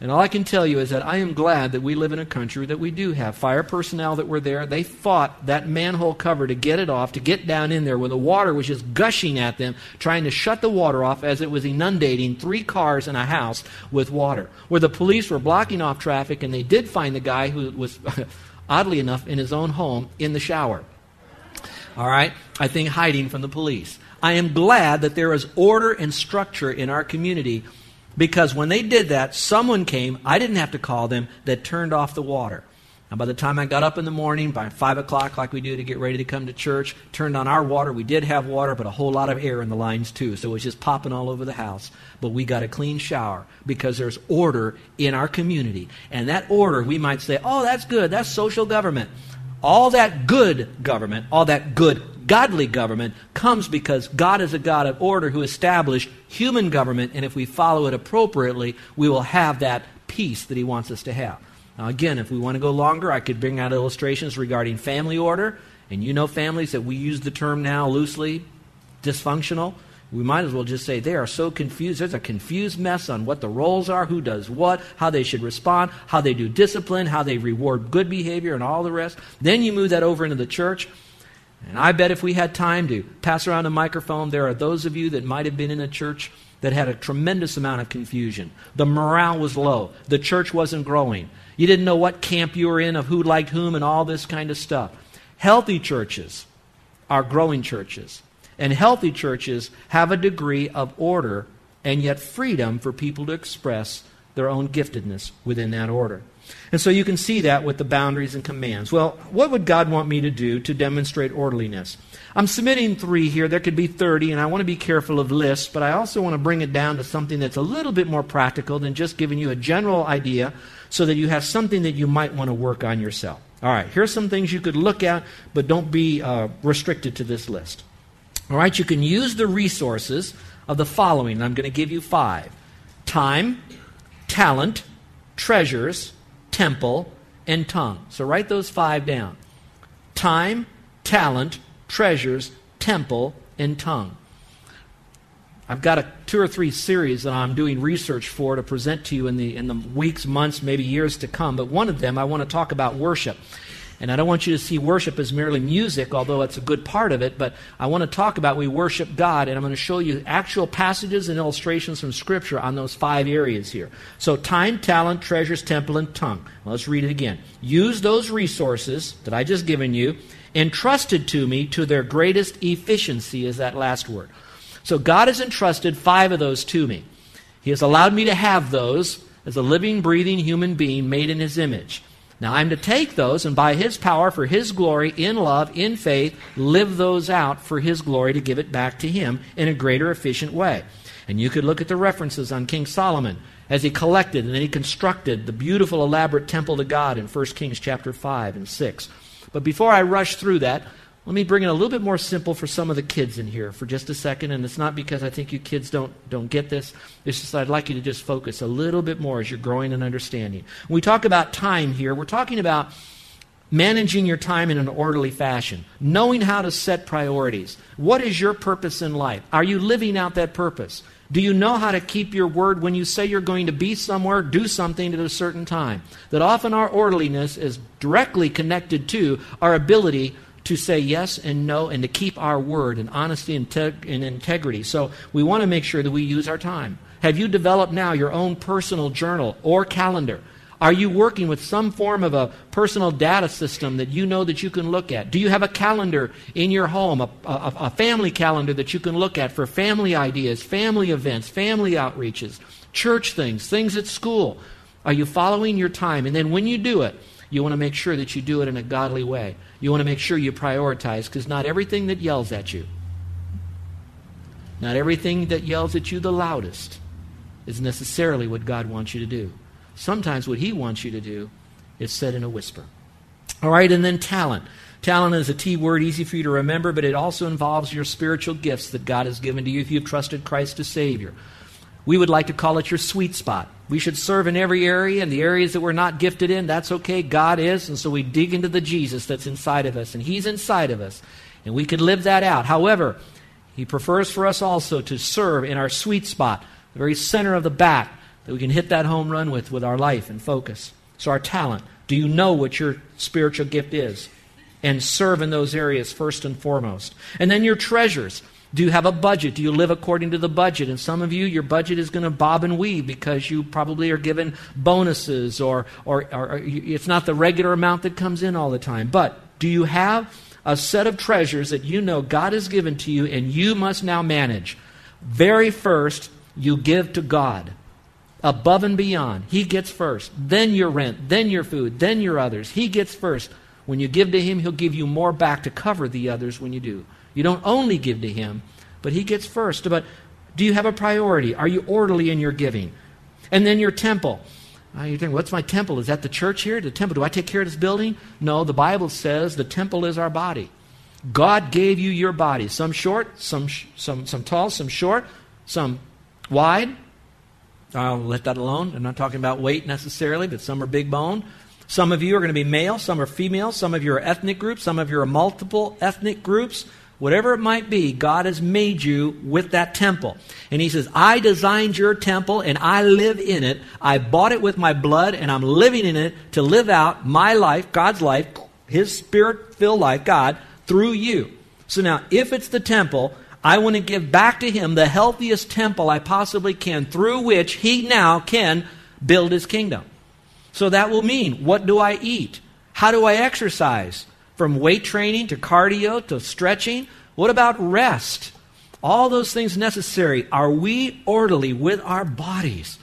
and all I can tell you is that I am glad that we live in a country that we do have fire personnel that were there. They fought that manhole cover to get it off, to get down in there when the water was just gushing at them, trying to shut the water off as it was inundating three cars and a house with water. Where the police were blocking off traffic, and they did find the guy who was, oddly enough, in his own home in the shower. All right? I think hiding from the police. I am glad that there is order and structure in our community because when they did that, someone came, I didn't have to call them, that turned off the water. And by the time I got up in the morning, by 5 o'clock, like we do to get ready to come to church, turned on our water. We did have water, but a whole lot of air in the lines too. So it was just popping all over the house. But we got a clean shower because there's order in our community. And that order, we might say, oh, that's good. That's social government. All that good government, all that good godly government comes because God is a God of order who established human government, and if we follow it appropriately, we will have that peace that He wants us to have. Now, again, if we want to go longer, I could bring out illustrations regarding family order, and you know families that we use the term now loosely dysfunctional. We might as well just say they are so confused. There's a confused mess on what the roles are, who does what, how they should respond, how they do discipline, how they reward good behavior, and all the rest. Then you move that over into the church. And I bet if we had time to pass around a microphone, there are those of you that might have been in a church that had a tremendous amount of confusion. The morale was low. The church wasn't growing. You didn't know what camp you were in, of who liked whom, and all this kind of stuff. Healthy churches are growing churches. And healthy churches have a degree of order and yet freedom for people to express their own giftedness within that order. And so you can see that with the boundaries and commands. Well, what would God want me to do to demonstrate orderliness? I'm submitting three here. There could be 30, and I want to be careful of lists, but I also want to bring it down to something that's a little bit more practical than just giving you a general idea so that you have something that you might want to work on yourself. All right, here's some things you could look at, but don't be uh, restricted to this list. All right, you can use the resources of the following. I'm going to give you five time, talent, treasures, temple, and tongue. So write those five down time, talent, treasures, temple, and tongue. I've got a two or three series that I'm doing research for to present to you in the, in the weeks, months, maybe years to come. But one of them, I want to talk about worship. And I don't want you to see worship as merely music, although it's a good part of it, but I want to talk about we worship God, and I'm going to show you actual passages and illustrations from Scripture on those five areas here. So, time, talent, treasures, temple, and tongue. Well, let's read it again. Use those resources that I just given you, entrusted to me to their greatest efficiency, is that last word. So, God has entrusted five of those to me. He has allowed me to have those as a living, breathing human being made in His image. Now I'm to take those and by His power, for His glory, in love, in faith, live those out for His glory to give it back to Him in a greater, efficient way. And you could look at the references on King Solomon as he collected and then he constructed the beautiful, elaborate temple to God in 1 Kings chapter 5 and 6. But before I rush through that, let me bring it a little bit more simple for some of the kids in here for just a second. And it's not because I think you kids don't, don't get this. It's just I'd like you to just focus a little bit more as you're growing in understanding. When we talk about time here, we're talking about managing your time in an orderly fashion, knowing how to set priorities. What is your purpose in life? Are you living out that purpose? Do you know how to keep your word when you say you're going to be somewhere, do something at a certain time? That often our orderliness is directly connected to our ability to say yes and no and to keep our word and honesty and, te- and integrity. So we want to make sure that we use our time. Have you developed now your own personal journal or calendar? Are you working with some form of a personal data system that you know that you can look at? Do you have a calendar in your home, a, a, a, family calendar that you can look at for family ideas, family events, family outreaches, church things, things at school? Are you following your time? And then when you do it, you want to make sure that you do it in a godly way. You want to make sure you prioritize because not everything that yells at you, not everything that yells at you the loudest, is necessarily what God wants you to do. Sometimes what He wants you to do is said in a whisper. All right, and then talent. Talent is a T word, easy for you to remember, but it also involves your spiritual gifts that God has given to you if you've trusted Christ as Savior. We would like to call it your sweet spot. We should serve in every area, and the areas that we're not gifted in, that's okay. God is, and so we dig into the Jesus that's inside of us, and He's inside of us, and we could live that out. However, He prefers for us also to serve in our sweet spot, the very center of the bat, that we can hit that home run with with our life and focus. So, our talent. Do you know what your spiritual gift is? And serve in those areas first and foremost. And then your treasures. Do you have a budget? Do you live according to the budget? And some of you, your budget is going to bob and weave because you probably are given bonuses or, or, or, it's not the regular amount that comes in all the time. But do you have a set of treasures that you know God has given to you and you must now manage? Very first, you give to God above and beyond. He gets first. Then your rent, then your food, then your others. He gets first. When you give to Him, He'll give you more back to cover the others when you do. You don't only give to Him, but He gets first. But do you have a priority? Are you orderly in your giving? And then your temple. Uh, you think, what's my temple? Is that the church here? The temple? Do I take care of this building? No, the Bible says the temple is our body. God gave you your body. Some short, some, some, some tall, some short, some wide. I'll let that alone. I'm not talking about weight necessarily, but some are big bone. Some of you are going to be male, some are female, some of you are ethnic groups, some of you are multiple ethnic groups. Whatever it might be, God has made you with that temple. And He says, I designed your temple and I live in it. I bought it with my blood and I'm living in it to live out my life, God's life, His spirit filled life, God, through you. So now, if it's the temple, I want to give back to Him the healthiest temple I possibly can through which He now can build His kingdom. So that will mean what do I eat? How do I exercise? From weight training to cardio to stretching? What about rest? All those things necessary. Are we orderly with our bodies?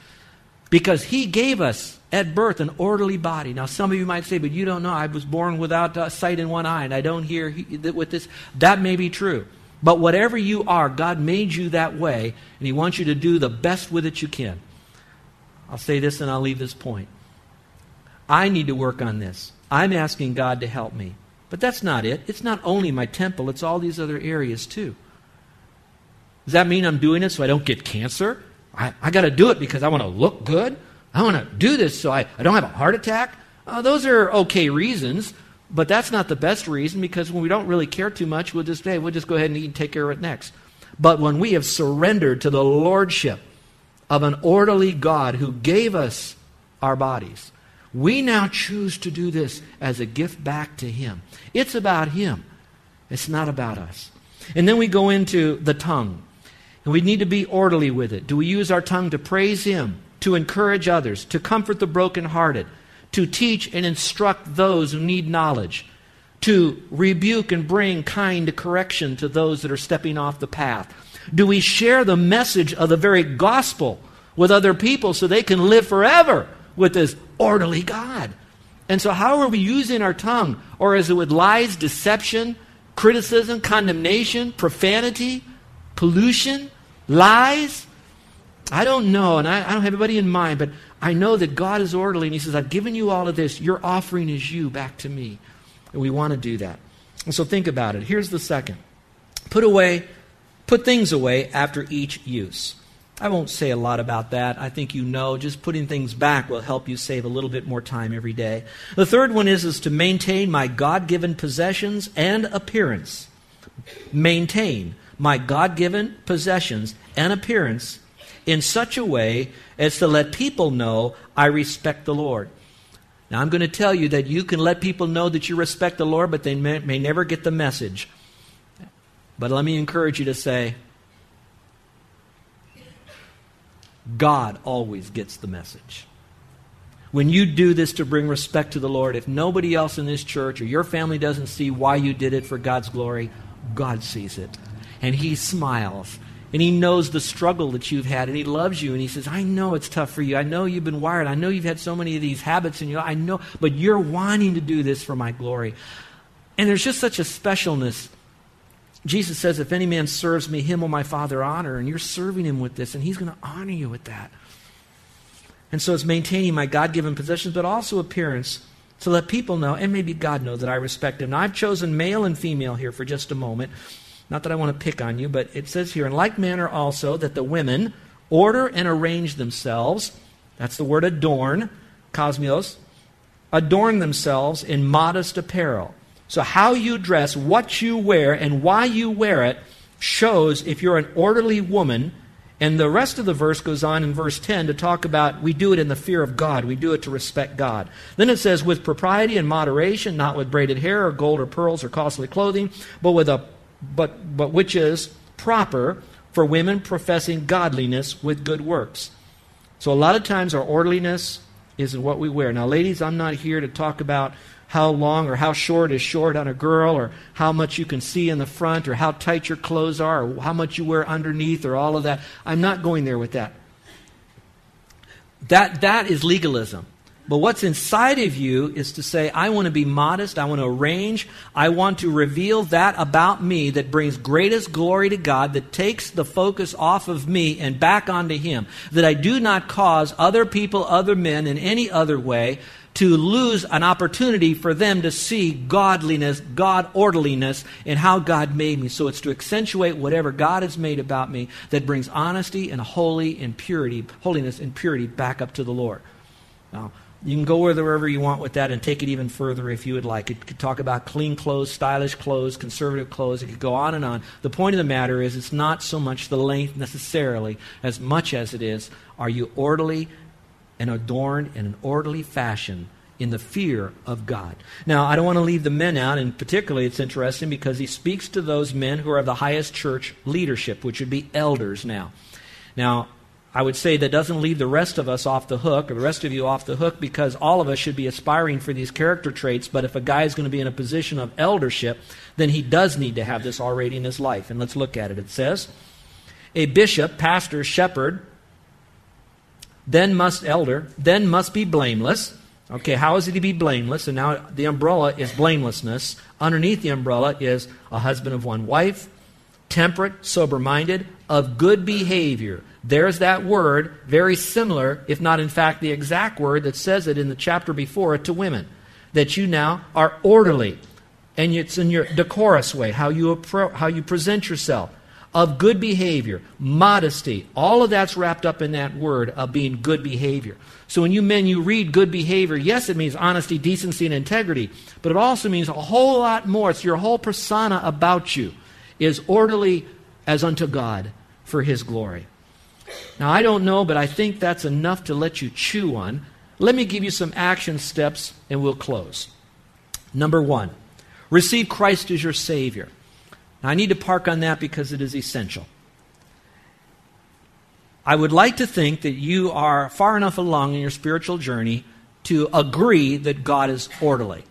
Because He gave us at birth an orderly body. Now, some of you might say, but you don't know. I was born without uh, sight in one eye, and I don't hear with this. That may be true. But whatever you are, God made you that way, and He wants you to do the best with it you can. I'll say this and I'll leave this point. I need to work on this. I'm asking God to help me. But that's not it. It's not only my temple, it's all these other areas too. Does that mean I'm doing it so I don't get cancer? I, I got to do it because I want to look good? I want to do this so I, I don't have a heart attack? Uh, those are okay reasons, but that's not the best reason because when we don't really care too much, we'll just, hey, we'll just go ahead and eat and take care of it next. But when we have surrendered to the lordship of an orderly God who gave us our bodies, we now choose to do this as a gift back to Him. It's about Him, it's not about us. And then we go into the tongue. And we need to be orderly with it. Do we use our tongue to praise Him, to encourage others, to comfort the brokenhearted, to teach and instruct those who need knowledge, to rebuke and bring kind correction to those that are stepping off the path? Do we share the message of the very gospel with other people so they can live forever with this orderly God. And so, how are we using our tongue? Or is it with lies, deception, criticism, condemnation, profanity, pollution, lies? I don't know, and I, I, don't have anybody in mind, but I know that God is orderly, and He says, I've given you all of this. Your offering is you back to me. And we want to do that. And so, think about it. Here's the second put away, put things away after each use. I won't say a lot about that. I think you know just putting things back will help you save a little bit more time every day. The third one is, is to maintain my God given possessions and appearance. Maintain my God given possessions and appearance in such a way as to let people know I respect the Lord. Now, I'm going to tell you that you can let people know that you respect the Lord, but they may, may never get the message. But let me encourage you to say, God always gets the message. When you do this to bring respect to the Lord, if nobody else in this church or your family doesn't see why you did it for God's glory, God sees it. And He smiles. And He knows the struggle that you've had. And He loves you. And He says, I know it's tough for you. I know you've been wired. I know you've had so many of these habits in you. I know, but you're wanting to do this for my glory. And there's just such a specialness Jesus says, If any man serves me, him will my Father honor. And you're serving him with this, and he's going to honor you with that. And so it's maintaining my God given possessions, but also appearance to let people know, and maybe God know that I respect him. Now, I've chosen male and female here for just a moment. Not that I want to pick on you, but it says here, in like manner also, that the women order and arrange themselves. That's the word adorn, cosmos. Adorn themselves in modest apparel. So, how you dress, what you wear, and why you wear it shows if you're an orderly woman. And the rest of the verse goes on in verse 10 to talk about we do it in the fear of God. We do it to respect God. Then it says, with propriety and moderation, not with braided hair or gold or pearls or costly clothing, but with a but but which is proper for women professing godliness with good works. So a lot of times our orderliness is in what we wear. Now, ladies, I'm not here to talk about how long or how short is short on a girl, or how much you can see in the front, or how tight your clothes are, or how much you wear underneath, or all of that. I'm not going there with that. That, that is legalism. But what's inside of you is to say, I want to be modest, I want to arrange, I want to reveal that about me that brings greatest glory to God, that takes the focus off of me and back onto Him. That I do not cause other people, other men, in any other way to lose an opportunity for them to see godliness, God orderliness, and how God made me. So it's to accentuate whatever God has made about me that brings honesty and holy and purity, holiness and purity back up to the Lord. Now, you can go wherever you want with that and take it even further if you would like. It could talk about clean clothes, stylish clothes, conservative clothes. It could go on and on. The point of the matter is it's not so much the length necessarily as much as it is are you orderly and adorned in an orderly fashion in the fear of God. Now, I don't want to leave the men out, and particularly it's interesting because he speaks to those men who are of the highest church leadership, which would be elders now. Now, I would say that doesn't leave the rest of us off the hook, or the rest of you off the hook, because all of us should be aspiring for these character traits. But if a guy is going to be in a position of eldership, then he does need to have this already in his life. And let's look at it. It says, A bishop, pastor, shepherd, then must elder, then must be blameless. Okay, how is he to be blameless? And now the umbrella is blamelessness. Underneath the umbrella is a husband of one wife, temperate, sober minded, of good behavior. There's that word, very similar, if not in fact the exact word that says it in the chapter before it to women. That you now are orderly. And it's in your decorous way, how you, appro- how you present yourself of good behavior, modesty. All of that's wrapped up in that word of being good behavior. So when you men, you read good behavior, yes, it means honesty, decency, and integrity, but it also means a whole lot more. It's your whole persona about you is orderly as unto God for His glory. Now, I don't know, but I think that's enough to let you chew on. Let me give you some action steps and we'll close. Number one, receive Christ as your Savior. Now, I need to park on that because it is essential. I would like to think that you are far enough along in your spiritual journey to agree that God is orderly.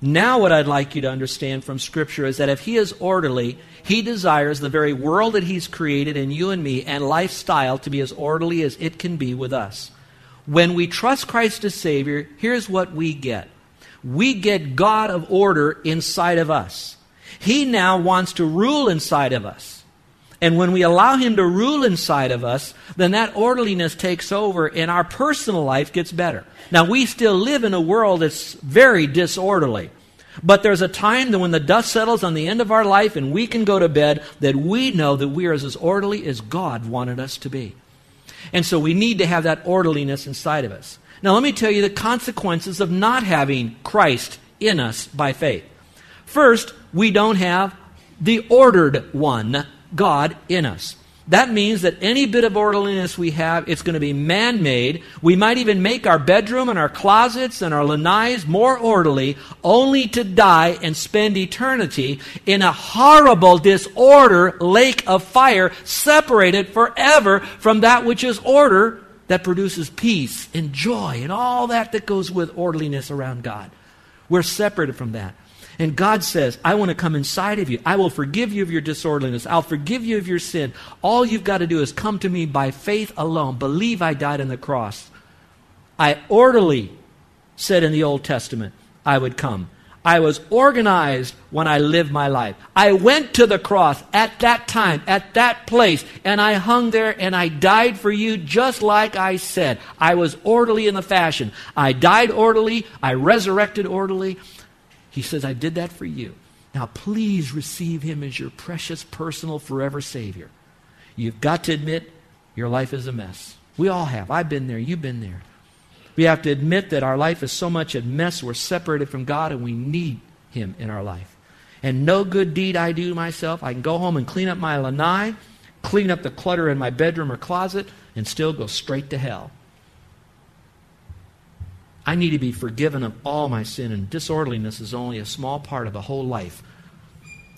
Now, what I'd like you to understand from Scripture is that if He is orderly, He desires the very world that He's created in you and me and lifestyle to be as orderly as it can be with us. When we trust Christ as Savior, here's what we get we get God of order inside of us. He now wants to rule inside of us. And when we allow Him to rule inside of us, then that orderliness takes over and our personal life gets better. Now, we still live in a world that's very disorderly. But there's a time that when the dust settles on the end of our life and we can go to bed, that we know that we are as orderly as God wanted us to be. And so we need to have that orderliness inside of us. Now, let me tell you the consequences of not having Christ in us by faith. First, we don't have the ordered one, God, in us. That means that any bit of orderliness we have, it's going to be man made. We might even make our bedroom and our closets and our lanais more orderly, only to die and spend eternity in a horrible disorder lake of fire, separated forever from that which is order that produces peace and joy and all that that goes with orderliness around God. We're separated from that. And God says, I want to come inside of you. I will forgive you of your disorderliness. I'll forgive you of your sin. All you've got to do is come to me by faith alone. Believe I died on the cross. I orderly said in the Old Testament, I would come. I was organized when I lived my life. I went to the cross at that time, at that place, and I hung there and I died for you just like I said. I was orderly in the fashion. I died orderly. I resurrected orderly. He says, I did that for you. Now, please receive him as your precious, personal, forever Savior. You've got to admit your life is a mess. We all have. I've been there. You've been there. We have to admit that our life is so much a mess. We're separated from God and we need Him in our life. And no good deed I do myself. I can go home and clean up my lanai, clean up the clutter in my bedroom or closet, and still go straight to hell. I need to be forgiven of all my sin, and disorderliness is only a small part of a whole life.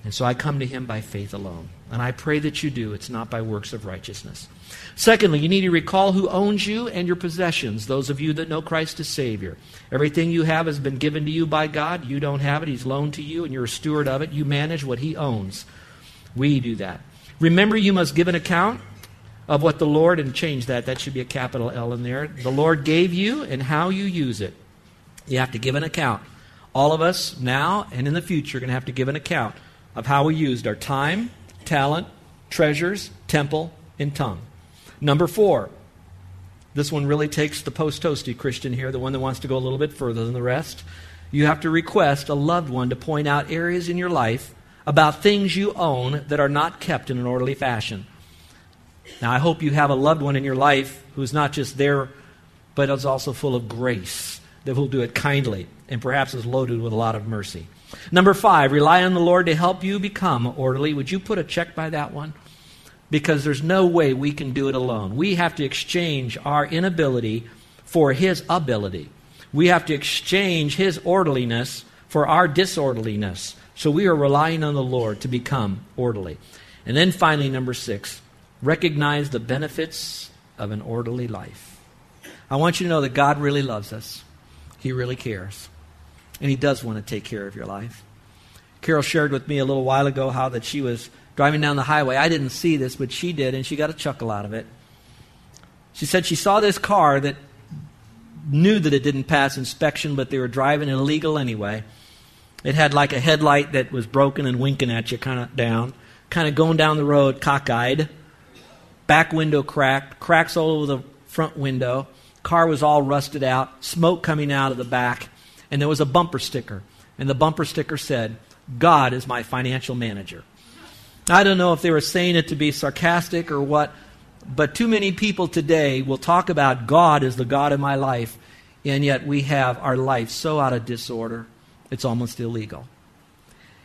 And so I come to Him by faith alone. And I pray that you do. It's not by works of righteousness. Secondly, you need to recall who owns you and your possessions, those of you that know Christ as Savior. Everything you have has been given to you by God. You don't have it, He's loaned to you, and you're a steward of it. You manage what He owns. We do that. Remember, you must give an account of what the Lord, and change that, that should be a capital L in there. The Lord gave you and how you use it. You have to give an account. All of us now and in the future are going to have to give an account of how we used our time, talent, treasures, temple, and tongue. Number four, this one really takes the post toasty Christian here, the one that wants to go a little bit further than the rest. You have to request a loved one to point out areas in your life about things you own that are not kept in an orderly fashion. Now, I hope you have a loved one in your life who's not just there, but is also full of grace, that will do it kindly, and perhaps is loaded with a lot of mercy. Number five, rely on the Lord to help you become orderly. Would you put a check by that one? because there's no way we can do it alone. We have to exchange our inability for His ability. We have to exchange His orderliness for our disorderliness. So we are relying on the Lord to become orderly. And then finally, number six, recognize the benefits of an orderly life. I want you to know that God really loves us, He really cares. And He does want to take care of your life. Carol shared with me a little while ago how that she was driving down the highway. I didn't see this, but she did, and she got a chuckle out of it. She said she saw this car that knew that it didn't pass inspection, but they were driving illegal anyway. It had like a headlight that was broken and winking at you, kind of down, kind of going down the road, cockeyed. Back window cracked, cracks all over the front window. Car was all rusted out, smoke coming out of the back, and there was a bumper sticker. And the bumper sticker said, God is my financial manager. I don't know if they were saying it to be sarcastic or what, but too many people today will talk about God as the God of my life, and yet we have our life so out of disorder, it's almost illegal.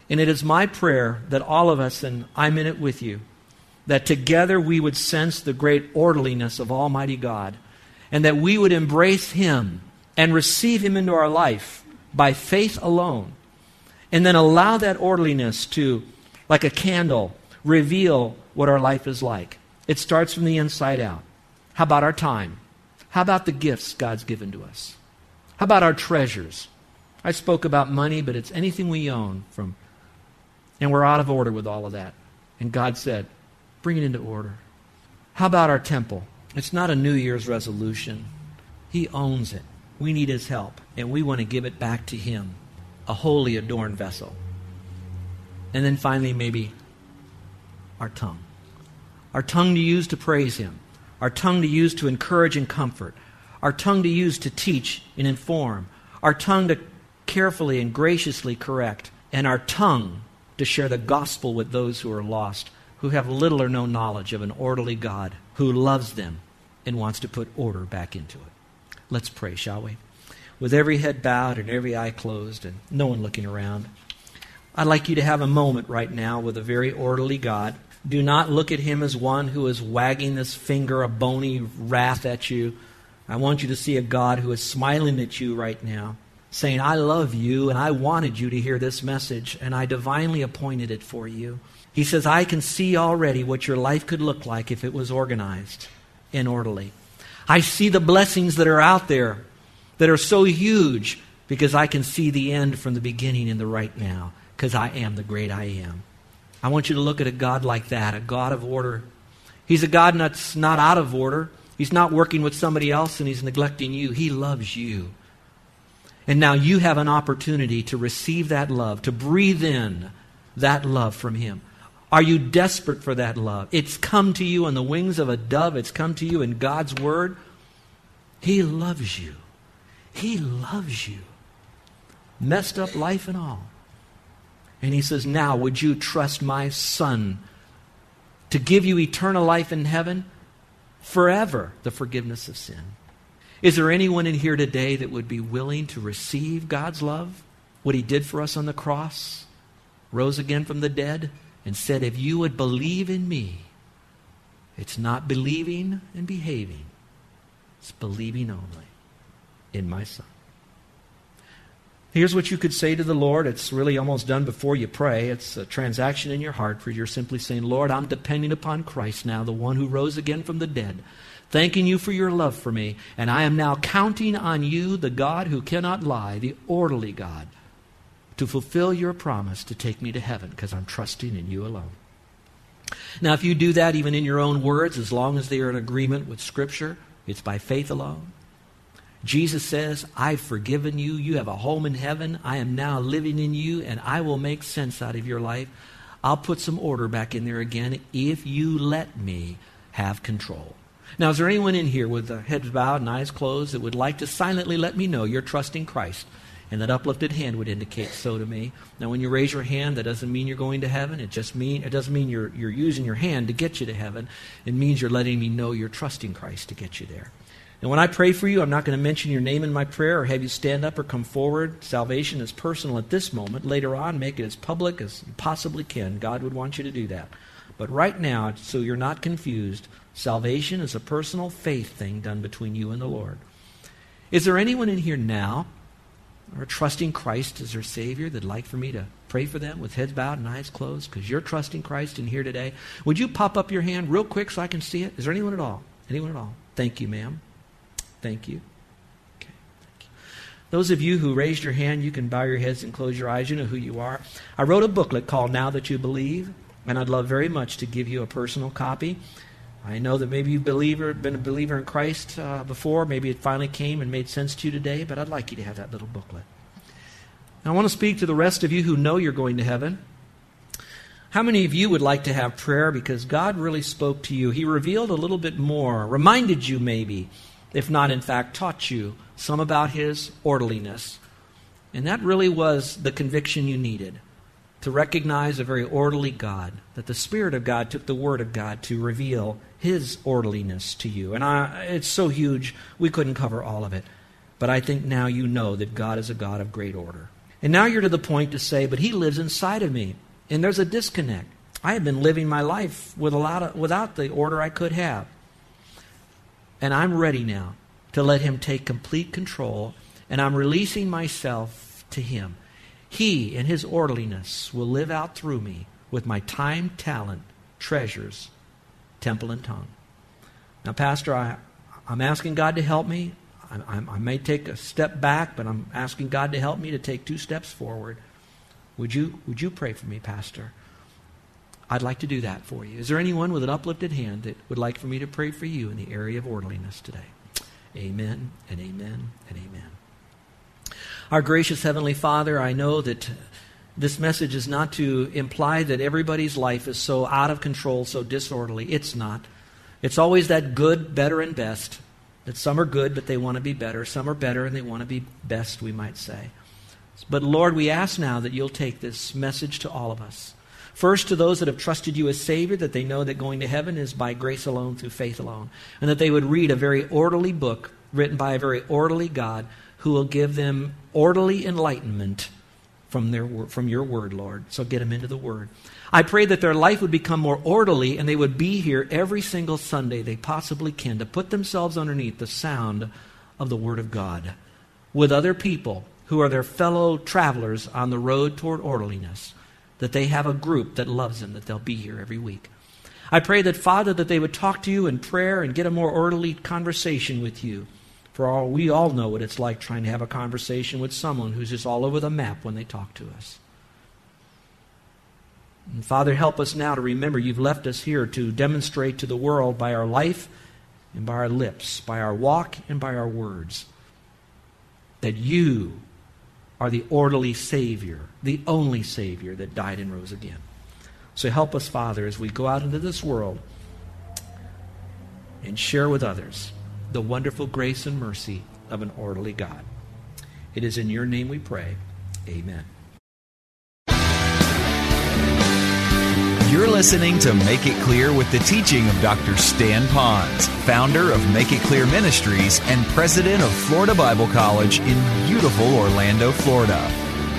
And it is my prayer that all of us, and I'm in it with you, that together we would sense the great orderliness of Almighty God, and that we would embrace Him and receive Him into our life by faith alone, and then allow that orderliness to like a candle, reveal what our life is like. It starts from the inside out. How about our time? How about the gifts God's given to us? How about our treasures? I spoke about money, but it's anything we own from and we're out of order with all of that. And God said, bring it into order. How about our temple? It's not a New Year's resolution. He owns it. We need his help, and we want to give it back to him, a holy adorned vessel. And then finally, maybe our tongue. Our tongue to use to praise Him, our tongue to use to encourage and comfort, our tongue to use to teach and inform, our tongue to carefully and graciously correct, and our tongue to share the gospel with those who are lost, who have little or no knowledge of an orderly God who loves them and wants to put order back into it. Let's pray, shall we? With every head bowed and every eye closed and no one looking around. I'd like you to have a moment right now with a very orderly God. Do not look at him as one who is wagging his finger of bony wrath at you. I want you to see a God who is smiling at you right now, saying, I love you and I wanted you to hear this message, and I divinely appointed it for you. He says, I can see already what your life could look like if it was organized and orderly. I see the blessings that are out there that are so huge because I can see the end from the beginning in the right now because I am the great I am. I want you to look at a God like that, a God of order. He's a God that's not out of order. He's not working with somebody else and he's neglecting you. He loves you. And now you have an opportunity to receive that love, to breathe in that love from Him. Are you desperate for that love? It's come to you on the wings of a dove, it's come to you in God's Word. He loves you. He loves you. Messed up life and all. And He says, Now, would you trust my Son to give you eternal life in heaven? Forever, the forgiveness of sin. Is there anyone in here today that would be willing to receive God's love? What He did for us on the cross? Rose again from the dead? And said, If you would believe in me, it's not believing and behaving, it's believing only in my Son. Here's what you could say to the Lord. It's really almost done before you pray. It's a transaction in your heart for you're simply saying, Lord, I'm depending upon Christ now, the one who rose again from the dead, thanking you for your love for me, and I am now counting on you, the God who cannot lie, the orderly God, to fulfill your promise to take me to heaven because I'm trusting in you alone. Now, if you do that even in your own words, as long as they are in agreement with Scripture, it's by faith alone. Jesus says, I've forgiven you. You have a home in heaven. I am now living in you, and I will make sense out of your life. I'll put some order back in there again if you let me have control. Now, is there anyone in here with heads bowed and eyes closed that would like to silently let me know you're trusting Christ? And that uplifted hand would indicate so to me. Now, when you raise your hand, that doesn't mean you're going to heaven. It just mean it doesn't mean you're you're using your hand to get you to heaven. It means you're letting me know you're trusting Christ to get you there. And when I pray for you, I'm not going to mention your name in my prayer or have you stand up or come forward. Salvation is personal at this moment. Later on, make it as public as you possibly can. God would want you to do that. But right now, so you're not confused, salvation is a personal faith thing done between you and the Lord. Is there anyone in here now or trusting Christ as their Savior that'd like for me to pray for them with heads bowed and eyes closed because you're trusting Christ in here today? Would you pop up your hand real quick so I can see it? Is there anyone at all? Anyone at all? Thank you, ma'am. Thank you. Okay, thank you. Those of you who raised your hand, you can bow your heads and close your eyes. You know who you are. I wrote a booklet called Now That You Believe, and I'd love very much to give you a personal copy. I know that maybe you've believer, been a believer in Christ uh, before. Maybe it finally came and made sense to you today, but I'd like you to have that little booklet. Now, I want to speak to the rest of you who know you're going to heaven. How many of you would like to have prayer because God really spoke to you? He revealed a little bit more, reminded you maybe if not, in fact, taught you some about his orderliness. And that really was the conviction you needed to recognize a very orderly God, that the Spirit of God took the Word of God to reveal His orderliness to you. And I, it's so huge, we couldn't cover all of it. But I think now you know that God is a God of great order. And now you're to the point to say, but He lives inside of me. And there's a disconnect. I have been living my life with a lot of, without the order I could have. And I'm ready now to let Him take complete control, and I'm releasing myself to Him. He, in His orderliness, will live out through me with my time, talent, treasures, temple, and tongue. Now, Pastor, I, I'm asking God to help me. I, I, I may take a step back, but I'm asking God to help me to take two steps forward. Would you, would you pray for me, Pastor? I'd like to do that for you. Is there anyone with an uplifted hand that would like for me to pray for you in the area of orderliness today? Amen and amen and amen. Our gracious Heavenly Father, I know that this message is not to imply that everybody's life is so out of control, so disorderly. It's not. It's always that good, better, and best. That some are good, but they want to be better. Some are better, and they want to be best, we might say. But Lord, we ask now that you'll take this message to all of us. First, to those that have trusted you as Savior, that they know that going to heaven is by grace alone, through faith alone. And that they would read a very orderly book written by a very orderly God who will give them orderly enlightenment from, their, from your word, Lord. So get them into the word. I pray that their life would become more orderly and they would be here every single Sunday they possibly can to put themselves underneath the sound of the word of God with other people who are their fellow travelers on the road toward orderliness that they have a group that loves them, that they'll be here every week. I pray that, Father, that they would talk to you in prayer and get a more orderly conversation with you. For all, we all know what it's like trying to have a conversation with someone who's just all over the map when they talk to us. And Father, help us now to remember you've left us here to demonstrate to the world by our life and by our lips, by our walk and by our words, that you are the orderly Savior, the only Savior that died and rose again. So help us, Father, as we go out into this world and share with others the wonderful grace and mercy of an orderly God. It is in your name we pray. Amen. You're listening to Make It Clear with the teaching of Dr. Stan Ponz, founder of Make It Clear Ministries and president of Florida Bible College in beautiful Orlando, Florida.